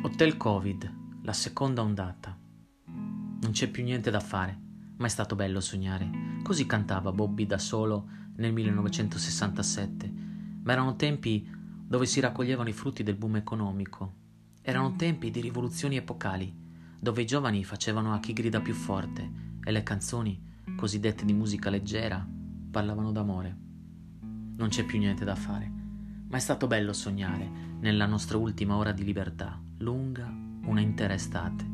Hotel Covid, la seconda ondata. Non c'è più niente da fare, ma è stato bello sognare. Così cantava Bobby da solo nel 1967. Ma erano tempi dove si raccoglievano i frutti del boom economico. Erano tempi di rivoluzioni epocali, dove i giovani facevano a chi grida più forte e le canzoni, cosiddette di musica leggera, parlavano d'amore. Non c'è più niente da fare, ma è stato bello sognare nella nostra ultima ora di libertà, lunga una intera estate,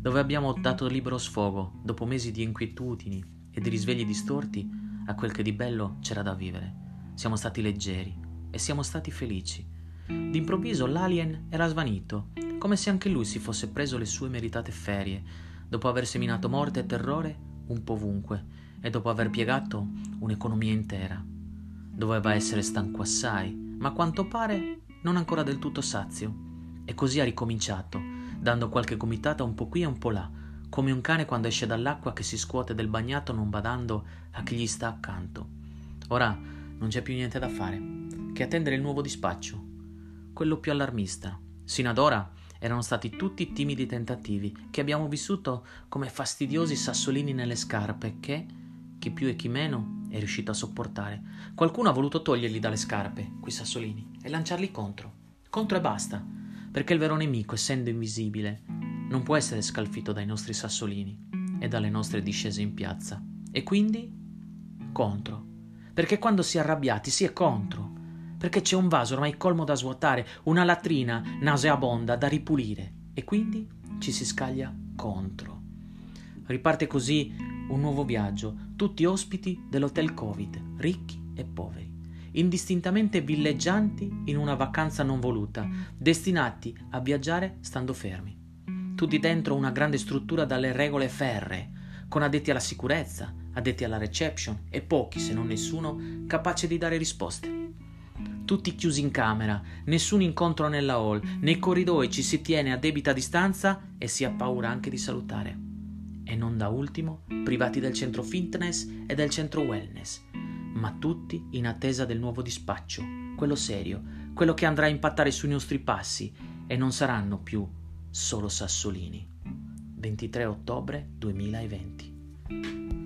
dove abbiamo dato libero sfogo, dopo mesi di inquietudini e di risvegli distorti, a quel che di bello c'era da vivere. Siamo stati leggeri e siamo stati felici. D'improvviso l'alien era svanito, come se anche lui si fosse preso le sue meritate ferie, dopo aver seminato morte e terrore un po' ovunque e dopo aver piegato un'economia intera. Doveva essere stanco assai, ma a quanto pare non ancora del tutto sazio. E così ha ricominciato, dando qualche gomitata un po' qui e un po' là, come un cane quando esce dall'acqua che si scuote del bagnato non badando a chi gli sta accanto. Ora non c'è più niente da fare che attendere il nuovo dispaccio, quello più allarmista. Sino ad ora erano stati tutti timidi tentativi che abbiamo vissuto come fastidiosi sassolini nelle scarpe che, chi più e chi meno, è riuscito a sopportare. Qualcuno ha voluto toglierli dalle scarpe, quei sassolini, e lanciarli contro. Contro e basta, perché il vero nemico, essendo invisibile, non può essere scalfito dai nostri sassolini e dalle nostre discese in piazza. E quindi contro. Perché quando si è arrabbiati si è contro. Perché c'è un vaso ormai colmo da svuotare, una latrina nauseabonda da ripulire. E quindi ci si scaglia contro. Riparte così un nuovo viaggio, tutti ospiti dell'hotel Covid, ricchi e poveri indistintamente villeggianti in una vacanza non voluta, destinati a viaggiare stando fermi. Tutti dentro una grande struttura dalle regole ferree, con addetti alla sicurezza, addetti alla reception e pochi, se non nessuno, capace di dare risposte. Tutti chiusi in camera, nessun incontro nella hall, nei corridoi ci si tiene a debita distanza e si ha paura anche di salutare. E non da ultimo, privati del centro fitness e del centro wellness, ma tutti in attesa del nuovo dispaccio, quello serio, quello che andrà a impattare sui nostri passi e non saranno più solo sassolini. 23 ottobre 2020